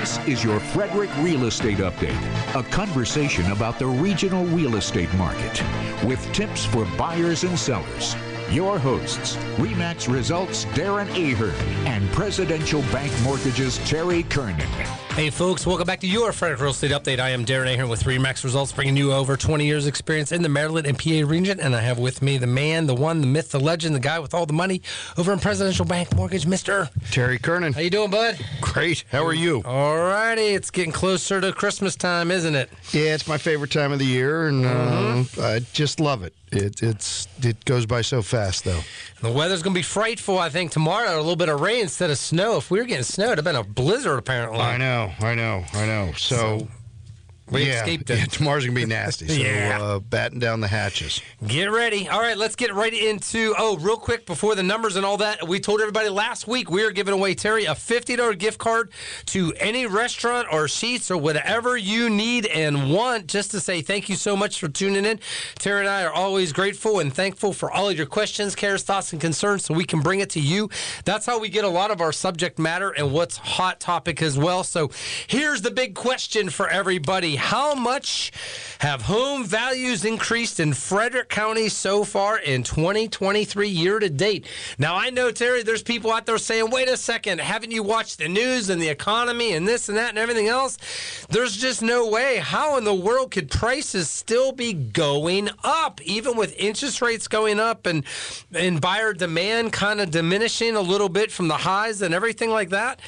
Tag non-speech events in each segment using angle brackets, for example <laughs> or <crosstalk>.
This is your Frederick Real Estate Update, a conversation about the regional real estate market with tips for buyers and sellers. Your hosts, REMAX Results Darren Ahern and Presidential Bank Mortgages Terry Kernan. Hey, folks, welcome back to your Frederick Real Estate Update. I am Darren Ahern with Remax Results, bringing you over 20 years' experience in the Maryland and PA region. And I have with me the man, the one, the myth, the legend, the guy with all the money over in Presidential Bank Mortgage, Mr. Terry Kernan. How you doing, bud? Great. How are you? All righty. It's getting closer to Christmas time, isn't it? Yeah, it's my favorite time of the year, and Mm-hmm. uh, I just love it. It it's it goes by so fast, though. The weather's going to be frightful, I think, tomorrow. A little bit of rain instead of snow. If we were getting snow, it'd have been a blizzard, apparently. I know, I know, I know. So, we yeah, escaped <laughs> it. yeah, tomorrow's gonna be nasty. So, Yeah. uh, batten down the hatches. Get ready. All right, let's get right into. Oh, real quick before the numbers and all that, we told everybody last week we are giving away Terry a fifty dollar gift card to any restaurant or Sheetz or whatever you need and want. Just to say thank you so much for tuning in. Terry and I are always grateful and thankful for all of your questions, cares, thoughts, and concerns, so we can bring it to you. That's how we get a lot of our subject matter and what's hot topic as well. So here's the big question for everybody. How much have home values increased in Frederick County so far in 2023 year to date? Now, I know, Terry, there's people out there saying, wait a second, haven't you watched the news and the economy and this and that and everything else? There's just no way. How in the world could prices still be going up, even with interest rates going up and, and buyer demand kind of diminishing a little bit from the highs and everything like that?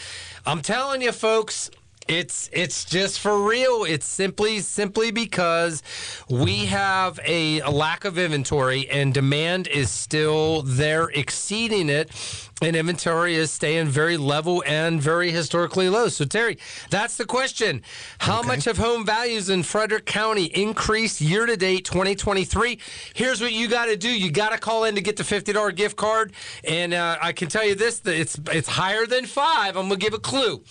I'm telling you, folks, it's it's just for real. It's simply simply because we have a, a lack of inventory and demand is still there exceeding it and inventory is staying very level and very historically low. So Terry, that's the question. How much have home values in Frederick County increased year to date 2023? Here's what you got to do. You got to call in to get the $50 gift card and uh, I can tell you this it's it's higher than 5. I'm going to give a clue.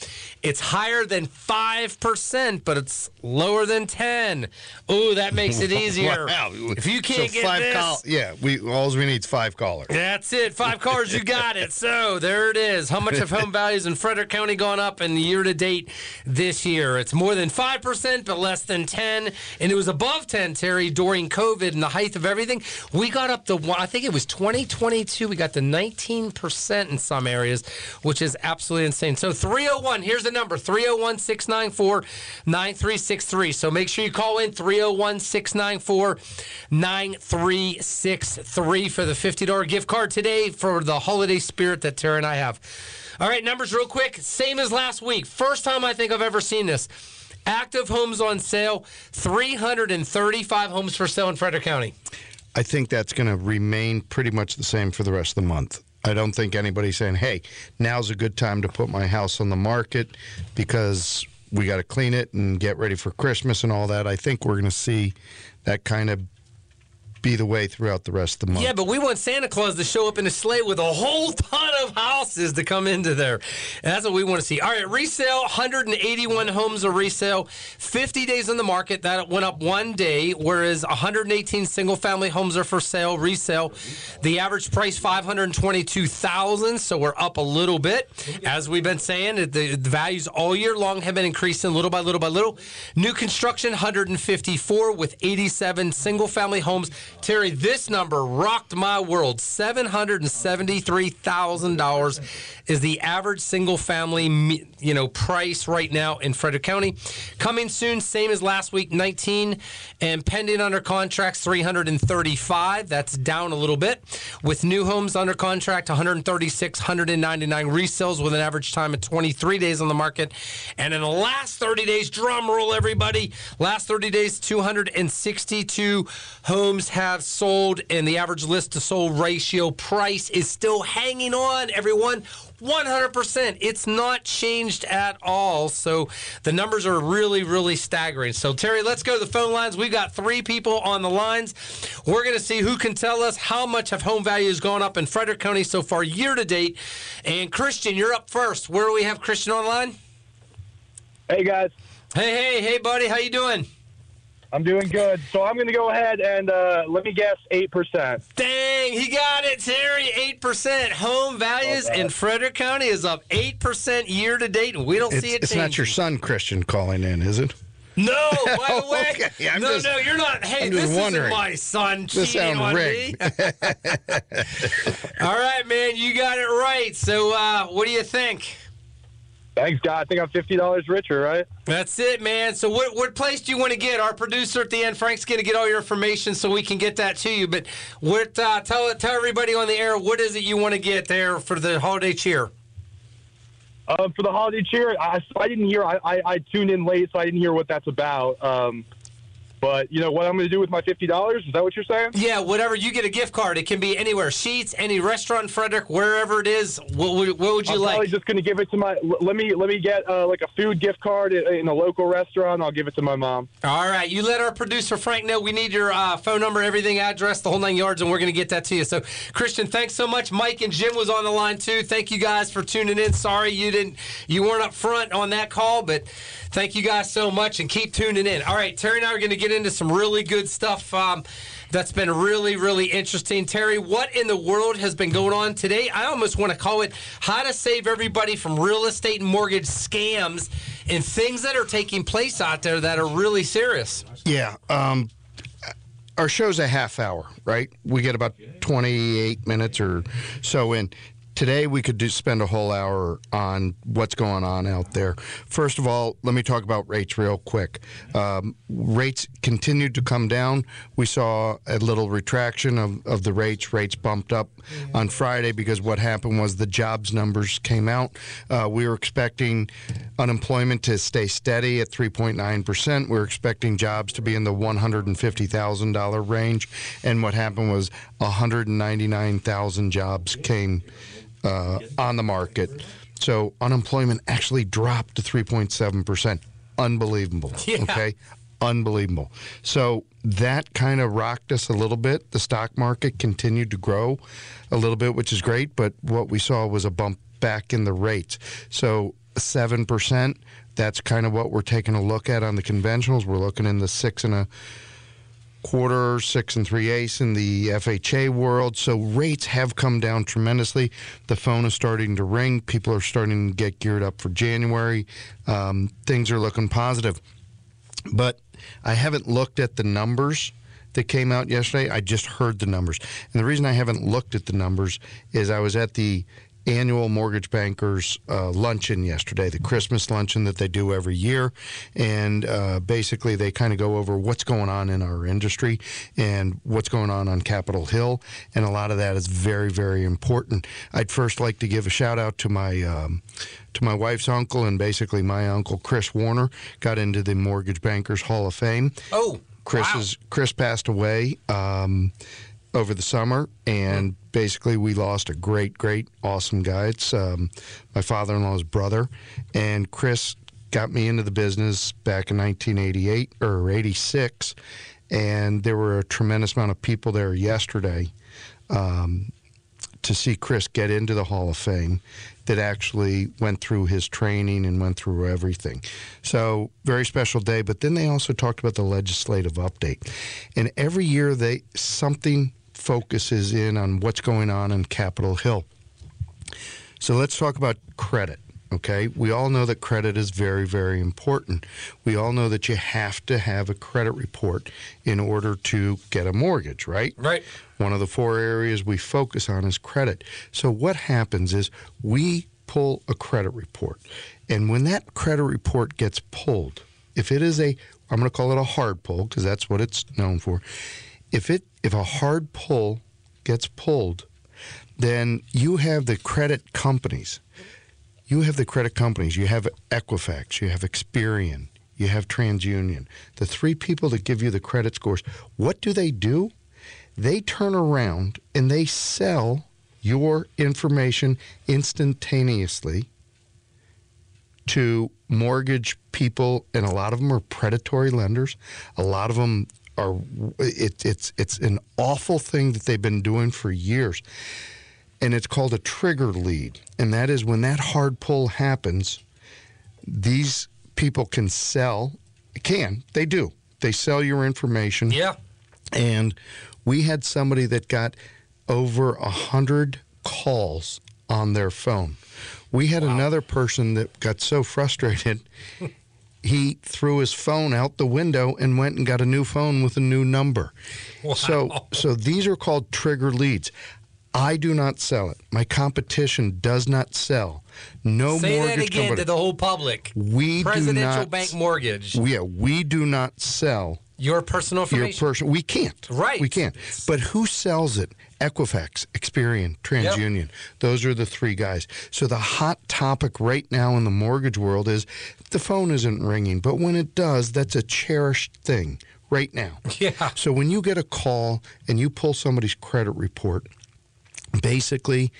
It's higher than 5%, but it's lower than 10. Oh, that makes it <laughs> easier. Wow. If you can't so get five this, call- yeah, we all we need is five callers. that's it. Five cars, you got it. So there it is. How much have home <laughs> values in Frederick County gone up in the year to date this year? It's more than 5%, but less than 10. And it was above 10, Terry, during COVID and the height of everything. We got up to, I think it was 2022. We got to 19% in some areas, which is absolutely insane. So 301, here's the number 301 694 9363. So make sure you call in 301 694 9363 for the $50 gift card today for the holiday spirit that Terry and I have. All right, numbers real quick. Same as last week. First time I think I've ever seen this. Active homes on sale 335 homes for sale in Frederick County. I think that's going to remain pretty much the same for the rest of the month. I don't think anybody's saying, "Hey, now's a good time to put my house on the market because we got to clean it and get ready for Christmas and all that." I think we're going to see that kind of be the way throughout the rest of the month. Yeah, but we want Santa Claus to show up in a sleigh with a whole <laughs> ton of houses to come into there. And that's what we want to see. All right, resale 181 homes are resale, 50 days on the market. That went up one day, whereas 118 single family homes are for sale, resale. The average price 522,000, so we're up a little bit. As we've been saying, the, the values all year long have been increasing little by little by little. New construction 154 with 87 single family homes. Terry, this number rocked my world. Seven hundred and seventy-three thousand dollars is the average single-family, you know, price right now in Frederick County. Coming soon, same as last week, nineteen, and pending under and thirty-five. That's down a little bit. With new homes under contract, one hundred and thirty-six, one hundred and ninety-nine resales with an average time of twenty-three days on the market. And in the last thirty days, drum roll, everybody, last thirty days, two hundred and sixty-two homes have sold, and the average list to sold ratio price is still hanging on, everyone. 100%. It's not changed at all. So the numbers are really, really staggering. So, Terry, let's go to the phone lines. We've got three people on the lines. We're going to see who can tell us how much have home values gone up in Frederick County so far year to date. And Christian, you're up first. Where do we have Christian online? Hey guys, Hey, hey, hey, buddy. How you doing? I'm doing good. So I'm going to go ahead and uh, let me guess 8%. Dang, he got it, Terry. 8%. Home values in Frederick County is up 8% year to date, and we don't It's, see it it's not your son, Christian, calling in, is it? No, by <laughs> the way. Okay, I'm no, just- no, you're not. Hey, I'm this just isn't my son This cheating sound on rigged. me. <laughs> <laughs> All right, man, you got it right. So, uh, what do you think? Thanks, God. I think I'm $50 richer, right? That's it, man. So, what what place do you want to get? Our producer at the end, Frank's going to get all your information so we can get that to you. But what? Uh, tell tell everybody on the air what is it you want to get there for the holiday cheer? Um, for the holiday cheer, I, I didn't hear. I, I, I tuned in late, so I didn't hear what that's about. Um, but you know what I'm going to do with my fifty dollars? Is that what you're saying? Yeah, whatever. You get a gift card. It can be anywhere. Sheetz, any restaurant Frederick, wherever it is. What would, what would you like? I'm like? probably just going to give it to my. Let me let me get uh, like a food gift card in in a local restaurant. I'll give it to my mom. All right, you let our producer Frank know we need your uh, phone number, everything, address, the whole nine yards, and we're going to get that to you. So, Christian, thanks so much. Mike and Jim was on the line too. Thank you guys for tuning in. Sorry you didn't, you weren't up front on that call, but thank you guys so much and keep tuning in. All right, Terry and I are going to get into some really good stuff. Um, that's been really, really interesting. Terry, what in the world has been going on today? I almost want to call it how to save everybody from real estate and mortgage scams and things that are taking place out there that are really serious. Yeah. Um, our show's a half hour, right? We get about 28 minutes or so in. Today, we could do, spend a whole hour on what's going on out there. First of all, let me talk about rates real quick. Um, rates continued to come down. We saw a little retraction of, of the rates. Rates bumped up on Friday because what happened was the jobs numbers came out. Uh, we were expecting unemployment to stay steady at 3.9%. We were expecting jobs to be in the $150,000 range. And what happened was 199,000 jobs came uh, on the market. So unemployment actually dropped to 3.7%. Unbelievable. <laughs> Yeah. Okay. Unbelievable. So that kind of rocked us a little bit. The stock market continued to grow a little bit, which is great. But what we saw was a bump back in the rates. So 7%, that's kind of what we're taking a look at on the conventionals. We're looking in the six and a quarter, six and three eighths in the FHA world. So rates have come down tremendously. The phone is starting to ring. People are starting to get geared up for January. Um, things are looking positive. But I haven't looked at the numbers that came out yesterday. I just heard the numbers. And the reason I haven't looked at the numbers is I was at the annual mortgage bankers uh, luncheon yesterday, the Christmas luncheon that they do every year. And uh, basically, they kind of go over what's going on in our industry and what's going on on Capitol Hill. And a lot of that is very, very important. I'd first like to give a shout out to my. Um, to my wife's uncle and basically my uncle Chris Warner got into the Mortgage Bankers Hall of Fame. Oh, Chris wow. is Chris passed away um, over the summer, and basically we lost a great, great, awesome guy. It's um, my father-in-law's brother, and Chris got me into the business back in 1988 or 86, and there were a tremendous amount of people there yesterday. Um, to see Chris get into the Hall of Fame that actually went through his training and went through everything. So, very special day. But then they also talked about the legislative update. And every year they something focuses in on what's going on in Capitol Hill. So let's talk about credit. Okay, we all know that credit is very, very important. We all know that you have to have a credit report in order to get a mortgage, right? Right. One of the four areas we focus on is credit. So what happens is we pull a credit report. And when that credit report gets pulled, if it is a I'm going to call it a hard pull because that's what it's known for. If it if a hard pull gets pulled, then you have the credit companies. You have the credit companies. You have Equifax. You have Experian. You have TransUnion. The three people that give you the credit scores. What do they do? They turn around and they sell your information instantaneously to mortgage people, and a lot of them are predatory lenders. A lot of them are. It, it's it's an awful thing that they've been doing for years, and it's called a trigger lead, and that is when that hard pull happens. These people can sell, can they do? they sell your information. Yeah. And we had somebody that got over a hundred calls on their phone. We had another person that got so frustrated, <laughs> he threw his phone out the window and went and got a new phone with a new number. So, so these are called trigger leads. I do not sell it. My competition does not sell. No Say mortgage that again company. to the whole public. we Presidential do not. Bank Mortgage. Yeah, we do not sell Your personal your information. person. We can't. Right. We can't. But who sells it? Equifax, Experian, TransUnion. Those are the three guys. So the hot topic right now in the mortgage world is the phone isn't ringing, but when it does, that's a cherished thing right now. <laughs> Yeah. So when you get a call and you pull somebody's credit report, basically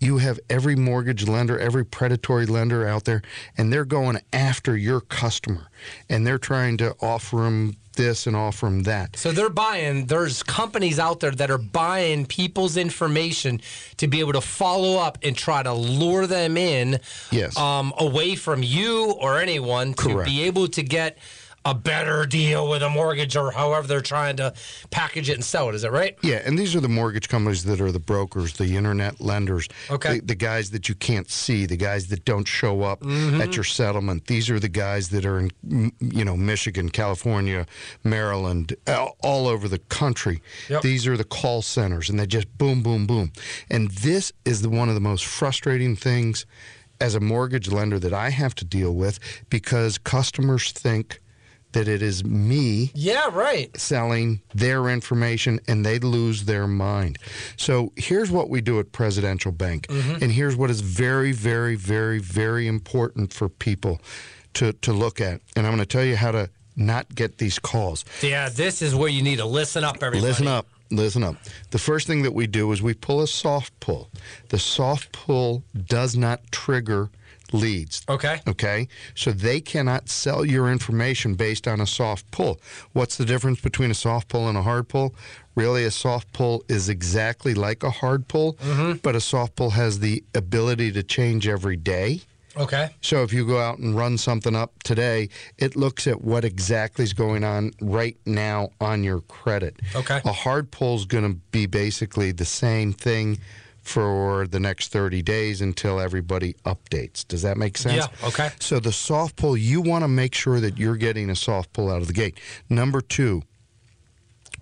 you have every mortgage lender, every predatory lender out there, and they're going after your customer, and they're trying to offer them this and offer them that. So they're buying, there's companies out there that are buying people's information to be able to follow up and try to lure them in Yes. um, away from you or anyone to Correct. be able to get a better deal with a mortgage or however they're trying to package it and sell it. Is that right? Yeah, and these are the mortgage companies that are the brokers, the internet lenders, Okay. the, the guys that you can't see, the guys that don't show up Mm-hmm. at your settlement. These are the guys that are in, you know, Michigan, California, Maryland, all all over the country. Yep. These are the call centers, and they just boom, boom, boom. And this is the, one of the most frustrating things as a mortgage lender that I have to deal with because customers think that it is me Yeah, right. selling their information and they lose their mind. So here's what we do at Presidential Bank. Mm-hmm. And here's what is very, very, very, very important for people to, to look at. And I'm going to tell you how to not get these calls. Yeah, this is where you need to listen up, everybody. Listen up. Listen up. The first thing that we do is we pull a soft pull. The soft pull does not trigger leads. Okay. Okay. So they cannot sell your information based on a soft pull. What's the difference between a soft pull and a hard pull? Really, a soft pull is exactly like a hard pull, mm-hmm. but a soft pull has the ability to change every day. Okay. So if you go out and run something up today, it looks at what exactly is going on right now on your credit. Okay. A hard pull is going to be basically the same thing for the next 30 days until everybody updates. Does that make sense? Yeah, okay. So the soft pull, you want to make sure that you're getting a soft pull out of the gate. Number 2,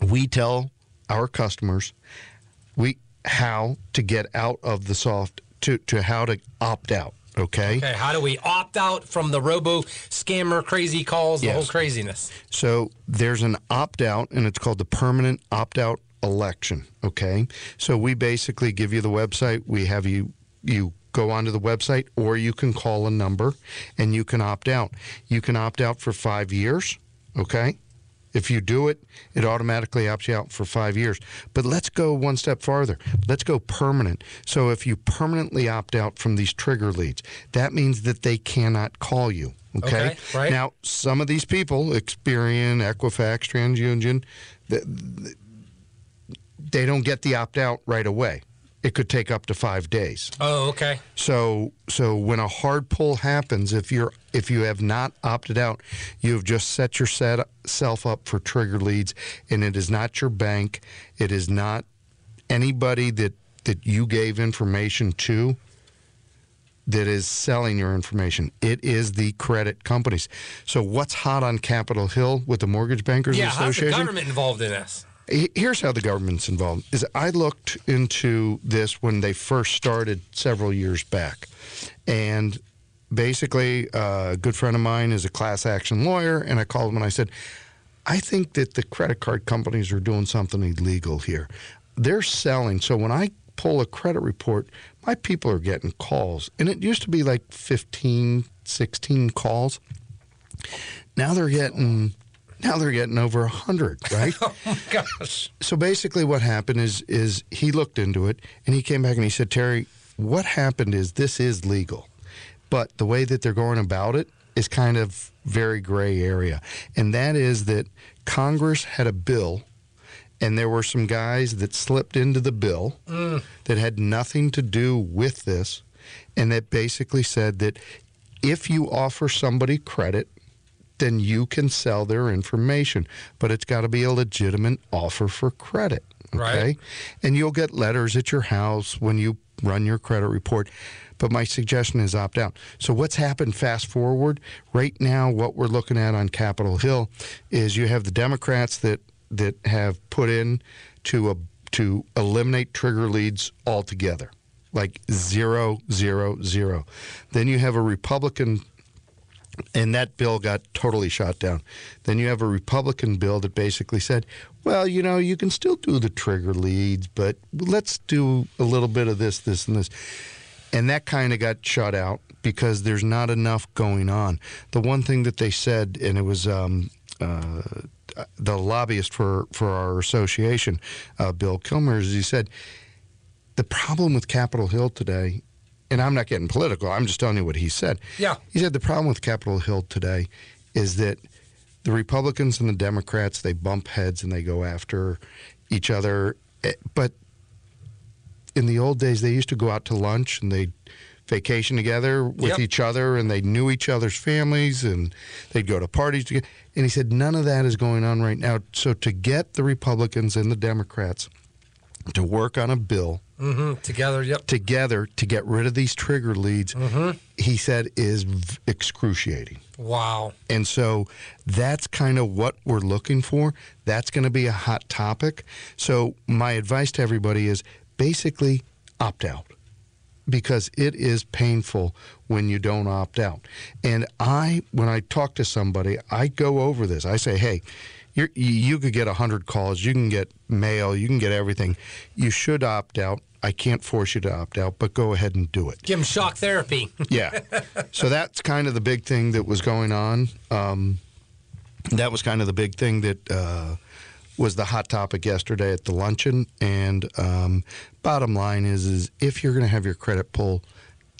we tell our customers we how to get out of the soft to to how to opt out, okay? Okay. How do we opt out from the robo scammer crazy calls, the Yes. whole craziness? So there's an opt out, and it's called the permanent opt out election. Okay. So we basically give you the website. We have you you go onto the website, or you can call a number, and you can opt out. You can opt out for five years. Okay. If you do it, it automatically opts you out for five years. But let's go one step farther. Let's go permanent. So if you permanently opt out from these trigger leads, that means that they cannot call you. Okay. Okay, right. Now, some of these people, Experian, Equifax, TransUnion, they don't get the opt out right away. It could take up to five days. Oh, okay. So, so when a hard pull happens, if you're if you have not opted out, you have just set yourself up for trigger leads, and it is not your bank. It is not anybody that that you gave information to that is selling your information. It is the credit companies. So, what's hot on Capitol Hill with the Mortgage Bankers Yeah, how's the Association? government involved in this? He- Here's how the government's involved. Is I looked into this when they first started several years back, and basically, uh, a good friend of mine is a class action lawyer, and I called him and I said, I think that the credit card companies are doing something illegal here. They're selling. So when I pull a credit report, my people are getting calls, and it used to be like 15, 16 calls. Now they're getting. Now they're getting over a hundred, right? <laughs> Oh my gosh. so basically what happened is is he looked into it and he came back and he said terry what happened is this is legal but the way that they're going about it is kind of very gray area and that is that congress had a bill and there were some guys that slipped into the bill mm. that had nothing to do with this and that basically said that if you offer somebody credit then you can sell their information. But it's got to be a legitimate offer for credit. Okay. Right. And you'll get letters at your house when you run your credit report. But my suggestion is opt out. So, what's happened fast forward? Right now, what we're looking at on Capitol Hill is you have the Democrats that, that have put in to, a, to eliminate trigger leads altogether like zero, zero, zero. Then you have a Republican and that bill got totally shot down. Then you have a Republican bill that basically said, well, you know, you can still do the trigger leads, but let's do a little bit of this, this, and this. And that kind of got shut out because there's not enough going on. The one thing that they said, and it was um, uh, the lobbyist for, for our association, uh, Bill Killmer, is he said, the problem with Capitol Hill today and I'm not getting political. I'm just telling you what he said. Yeah. He said the problem with Capitol Hill today is that the Republicans and the Democrats they bump heads and they go after each other, Eh, but in the old days they used to go out to lunch and they vacation together with Yep. each other and they knew each other's families and they'd go to parties together. And he said none of that is going on right now. So to get the Republicans and the Democrats to work on a bill hmm Together, yep. together to get rid of these trigger leads, Mm-hmm. he said is v- excruciating. Wow. And so that's kind of what we're looking for. That's going to be a hot topic. So my advice to everybody is basically opt out because it is painful when you don't opt out. And I, when I talk to somebody, I go over this. I say, hey, you could get 100 calls, you can get mail, you can get everything. You should opt out. I can't force you to opt out, but go ahead and do it. Give him shock therapy. <laughs> Yeah. so that's kind of the big thing that was going on. Um, that was kind of the big thing that uh, was the hot topic yesterday at the luncheon. And um, bottom line is, is if you're going to have your credit pull,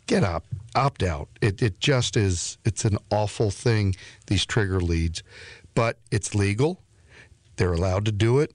get up, opt out. It, it just is. It's an awful thing. These trigger leads, but it's legal. They're allowed to do it,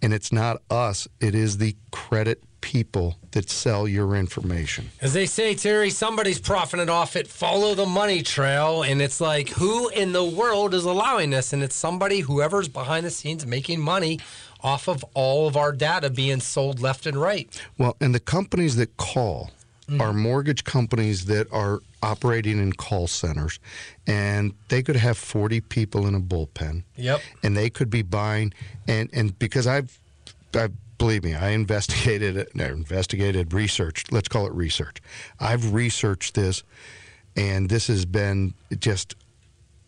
and it's not us. It is the credit people that sell your information. As they say, Terry, somebody's profiting off it. Follow the money trail. And it's like, who in the world is allowing this? And it's somebody, whoever's behind the scenes making money off of all of our data being sold left and right. Well, and the companies that call mm. are mortgage companies that are operating in call centers, and they could have 40 people in a bullpen. Yep. And they could be buying, and, and because I've, I believe me, I investigated it, no, investigated, researched, let's call it research. I've researched this, and this has been just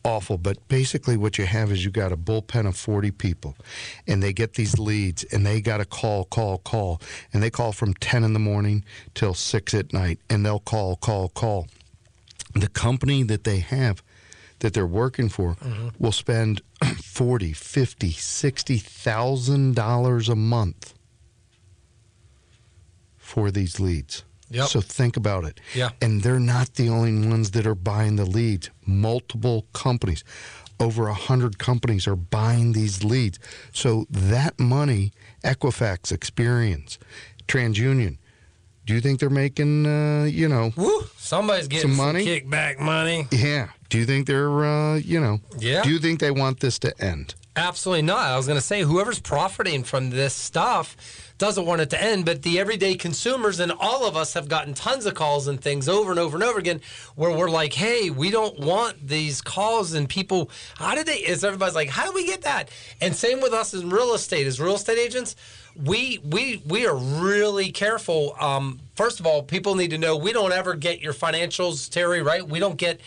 awful. But basically, what you have is you got a bullpen of 40 people, and they get these leads, and they got to call, call, call. And they call from 10 in the morning till 6 at night, and they'll call, call, call. The company that they have that they're working for mm-hmm. will spend <clears throat> 40 50 60000 dollars a month for these leads Yep. so think about it Yeah. and they're not the only ones that are buying the leads multiple companies over a hundred companies are buying these leads so that money equifax Experian transunion do you think they're making uh, you know Woo! Somebody's getting Some some, money? kickback money. yeah. Do you think they're, uh, you know, Yeah. do you think they want this to end? Absolutely not. I was going to say whoever's profiting from this stuff doesn't want it to end, but the everyday consumers and all of us have gotten tons of calls and things over and over and over again where we're like, "Hey, we don't want these calls." And people, how did they? Is everybody's like, "How do we get that?" And same with us in real estate as real estate agents. We we we are really careful. Um, first of all, people need to know we don't ever get your financials, Terry. Right? We don't get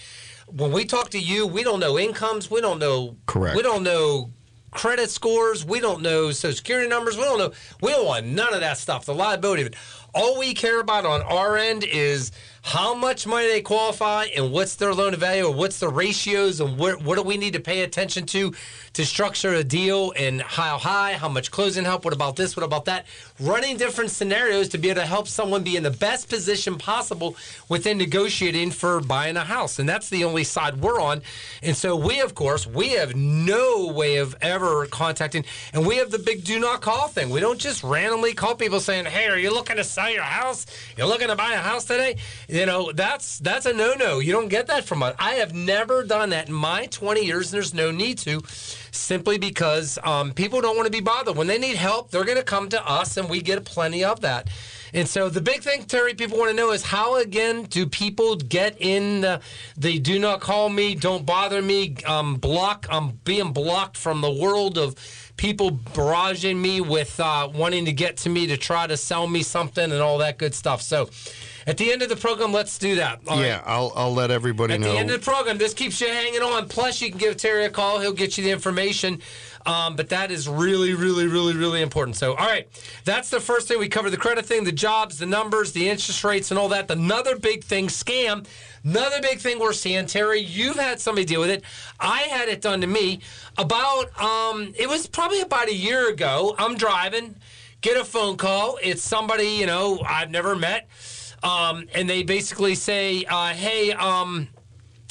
when we talk to you. We don't know incomes. We don't know. Correct. We don't know credit scores. We don't know social security numbers. We don't know. We don't want none of that stuff. The liability. All we care about on our end is how much money they qualify and what's their loan to value or what's the ratios and what, what do we need to pay attention to to structure a deal and how high, how much closing help, what about this, what about that. Running different scenarios to be able to help someone be in the best position possible within negotiating for buying a house. And that's the only side we're on. And so we, of course, we have no way of ever contacting, and we have the big do not call thing. We don't just randomly call people saying, hey, are you looking to sell? sell your house? You're looking to buy a house today? You know, that's that's a no no. You don't get that from us. I have never done that in my 20 years, and there's no need to, simply because um, people don't want to be bothered. When they need help, they're going to come to us, and we get plenty of that. And so the big thing, Terry, people want to know is how again do people get in the, the do not call me, don't bother me, um, block, I'm being blocked from the world of people barraging me with uh, wanting to get to me to try to sell me something and all that good stuff. So at the end of the program, let's do that. All yeah, right? I'll I'll let everybody At know. At the end of the program, this keeps you hanging on. Plus, you can give Terry a call. He'll get you the information. Um, but that is really, really, really, really important. So, all right, that's the first thing we covered the credit thing, the jobs, the numbers, the interest rates, and all that. Another big thing, scam. Another big thing we're seeing, Terry, you've had somebody deal with it. I had it done to me about, um, it was probably about a year ago. I'm driving, get a phone call. It's somebody, you know, I've never met. Um, and they basically say, uh, hey, um,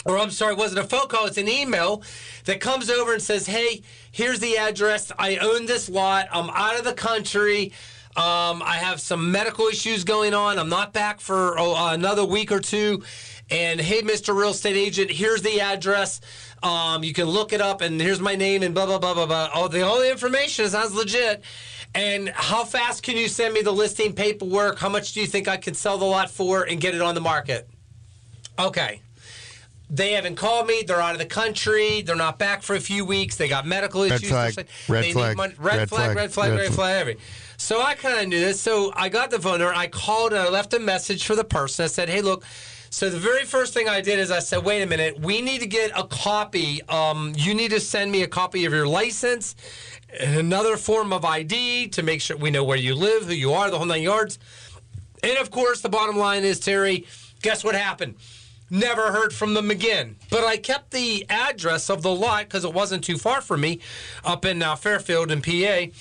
or I'm sorry, it wasn't a phone call, it's an email that comes over and says, hey, here's the address. I own this lot. I'm out of the country. Um, I have some medical issues going on. I'm not back for oh, uh, another week or two. And hey, Mr. Real Estate Agent, here's the address. Um, you can look it up, and here's my name, and blah blah blah blah blah. All the all the information sounds legit. And how fast can you send me the listing paperwork? How much do you think I could sell the lot for and get it on the market? Okay. They haven't called me. They're out of the country. They're not back for a few weeks. They got medical issues. flag. They Red need flag. money- Red, Red flag, flag. Red flag. Red Red flag. flag. Every. So I kind of knew this. So I got the phone number. I called and I left a message for the person. I said, "Hey, look." So the very first thing I did is I said, "Wait a minute. We need to get a copy. Um, you need to send me a copy of your license, and another form of ID to make sure we know where you live, who you are, the whole nine yards." And of course, the bottom line is, Terry, guess what happened? Never heard from them again. But I kept the address of the lot because it wasn't too far from me up in uh, Fairfield in PA.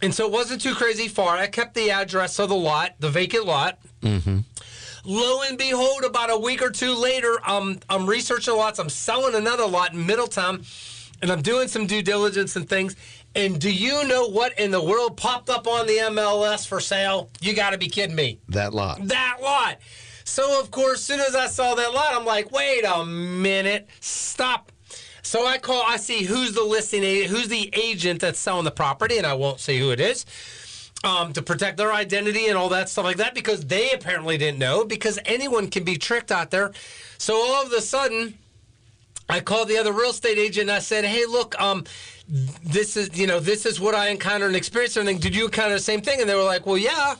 And so it wasn't too crazy far. I kept the address of the lot, the vacant lot. Lo and behold, about a week or two later, um, I'm researching lots. I'm selling another lot in Middletown, and I'm doing some due diligence and things. And do you know what in the world popped up on the MLS for sale? You got to be kidding me that lot. that lot. So of course, as soon as I saw that lot, I'm like, wait a minute, stop. So I call, I see who's the listing agent, who's the agent that's selling the property, and I won't say who it is, um, to protect their identity and all that stuff like that, because they apparently didn't know, because anyone can be tricked out there. So all of a sudden, I called the other real estate agent and I said, "Hey, look, um, this is you know this is what I encountered and experienced. And everything. Did you encounter the same thing?" And they were like, "Well, yeah."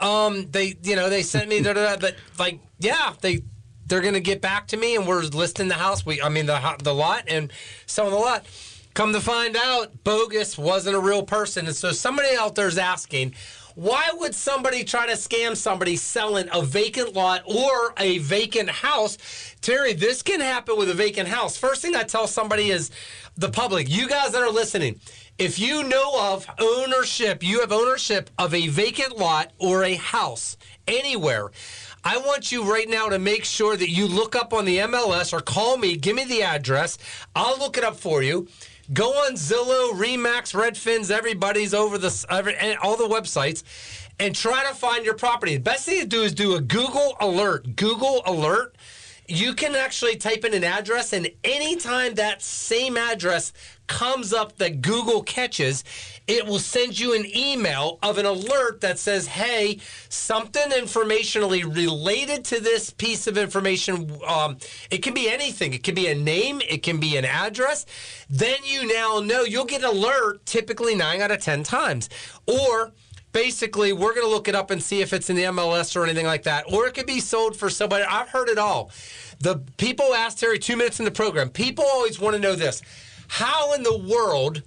Um, they you know they sent me da, da, da, but like yeah they they're gonna get back to me and we're listing the house. We I mean the the lot and selling the lot. Come to find out, bogus wasn't a real person, and so somebody out there's asking. Why would somebody try to scam somebody selling a vacant lot or a vacant house? Terry, this can happen with a vacant house. First thing I tell somebody is the public, you guys that are listening, if you know of ownership, you have ownership of a vacant lot or a house anywhere. I want you right now to make sure that you look up on the MLS or call me, give me the address. I'll look it up for you. Go on Zillow, Remax, Redfins, everybody's over the every, all the websites, and try to find your property. The best thing to do is do a Google alert. Google alert. You can actually type in an address, and anytime that same address comes up that Google catches, it will send you an email of an alert that says, hey, something informationally related to this piece of information. Um, it can be anything, it can be a name, it can be an address. Then you now know you'll get an alert typically nine out of 10 times. Or basically, we're going to look it up and see if it's in the MLS or anything like that. Or it could be sold for somebody. I've heard it all. The people asked Terry two minutes in the program. People always want to know this. How in the world,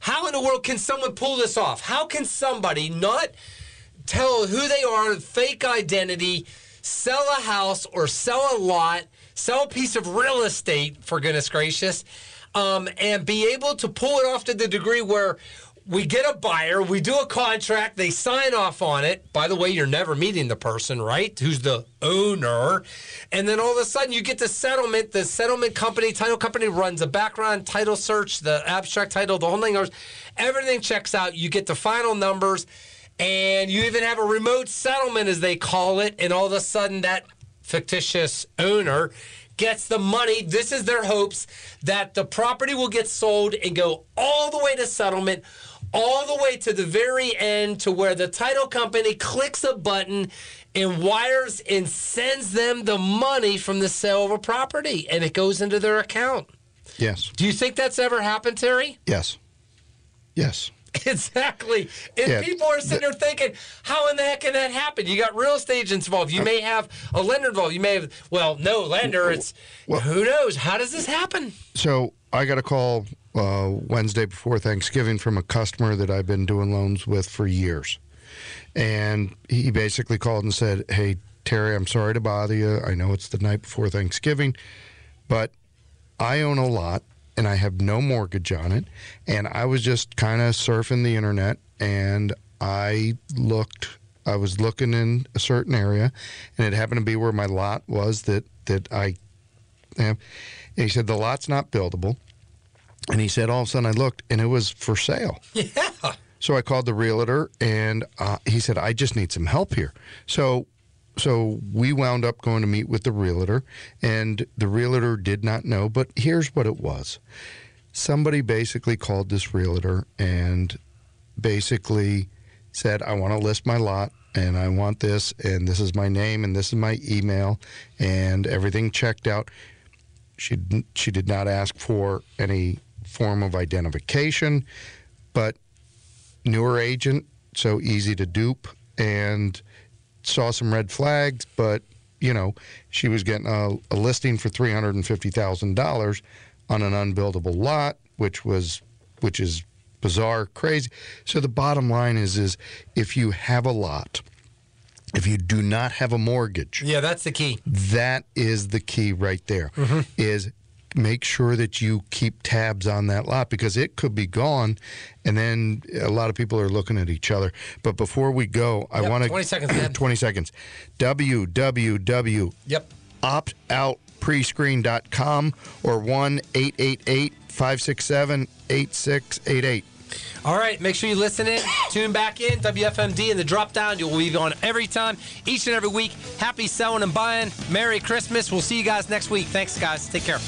how in the world can someone pull this off? How can somebody not tell who they are, fake identity, sell a house or sell a lot, sell a piece of real estate, for goodness gracious, um, and be able to pull it off to the degree where we get a buyer, we do a contract, they sign off on it. By the way, you're never meeting the person, right? Who's the owner. And then all of a sudden you get the settlement. The settlement company, title company runs a background title search, the abstract title, the whole thing. Everything checks out. You get the final numbers. and you even have a remote settlement, as they call it, and all of a sudden that fictitious owner gets the money. This is their hopes that the property will get sold and go all the way to settlement, all the way to the very end to where the title company clicks a button and wires and sends them the money from the sale of a property and it goes into their account. Yes. Do you think that's ever happened, Terry? Yes. Yes. <laughs> Exactly. And Yeah, people are sitting there thinking, how in the heck can that happen? You got real estate agents involved. You uh, may have a lender involved. You may have, well, no lender. It's, well, who knows? How does this happen? So I got a call uh, Wednesday before Thanksgiving from a customer that I've been doing loans with for years. And he basically called and said, Hey, Terry, I'm sorry to bother you. I know it's the night before Thanksgiving, but I own a lot and I have no mortgage on it. And I was just kind of surfing the internet and I looked, I was looking in a certain area and it happened to be where my lot was that, that I am. And he said, The lot's not buildable. And he said, All of a sudden I looked and it was for sale. <laughs> Yeah. So I called the realtor, and uh, he said, "I just need some help here." So, so we wound up going to meet with the realtor, and the realtor did not know. But here's what it was: somebody basically called this realtor and basically said, "I want to list my lot." And I want this, and this is my name, and this is my email, and everything checked out. She she did not ask for any form of identification, but newer agent, so easy to dupe, and saw some red flags. But you know, she was getting a, a listing for three hundred and fifty thousand dollars on an unbuildable lot, which was which is bizarre, crazy. So the bottom line is, is if you have a lot, if you do not have a mortgage, Yeah, that's the key. that is the key right there. Mm-hmm. Is make sure that you keep tabs on that lot because it could be gone and then a lot of people are looking at each other but before we go i Yep, want to 20 seconds, man. <clears throat> 20 seconds www Yep. optoutprescreen.com or 1-888-567-8688 All right, make sure you listen in, tune back in, WFMD and the drop down. You'll be on every time, each and every week. Happy selling and buying. Merry Christmas. We'll see you guys next week. Thanks, guys. Take care.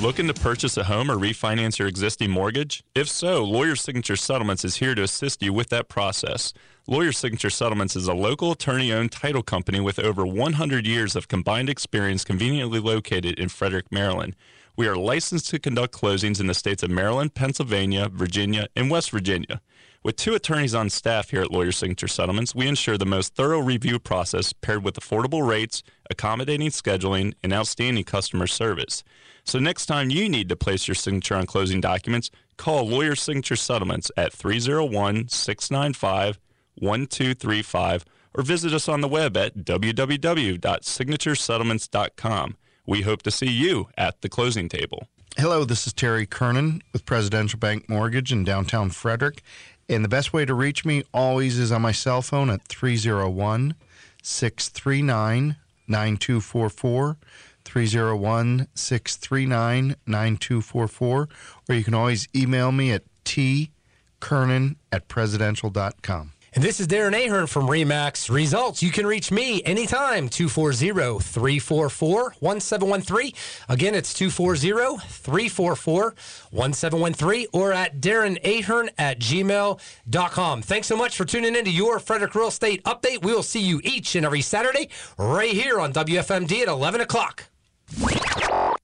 Looking to purchase a home or refinance your existing mortgage? If so, Lawyer Signature Settlements is here to assist you with that process. Lawyer Signature Settlements is a local attorney owned title company with over 100 years of combined experience conveniently located in Frederick, Maryland. We are licensed to conduct closings in the states of Maryland, Pennsylvania, Virginia, and West Virginia. With two attorneys on staff here at Lawyer Signature Settlements, we ensure the most thorough review process paired with affordable rates, accommodating scheduling, and outstanding customer service. So next time you need to place your signature on closing documents, call Lawyer Signature Settlements at 301-695-1235 or visit us on the web at www.signaturesettlements.com. We hope to see you at the closing table. Hello, this is Terry Kernan with Presidential Bank Mortgage in downtown Frederick. And the best way to reach me always is on my cell phone at 301 639 9244. 301 639 9244. Or you can always email me at tkernan at presidential.com. And this is Darren Ahern from Remax Results. You can reach me anytime, 240-344-1713. Again, it's 240-344-1713 or at Darren Ahern at gmail.com. Thanks so much for tuning in to your Frederick Real Estate Update. We will see you each and every Saturday right here on WFMD at 11 o'clock.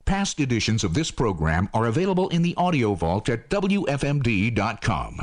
Past editions of this program are available in the audio vault at WFMD.com.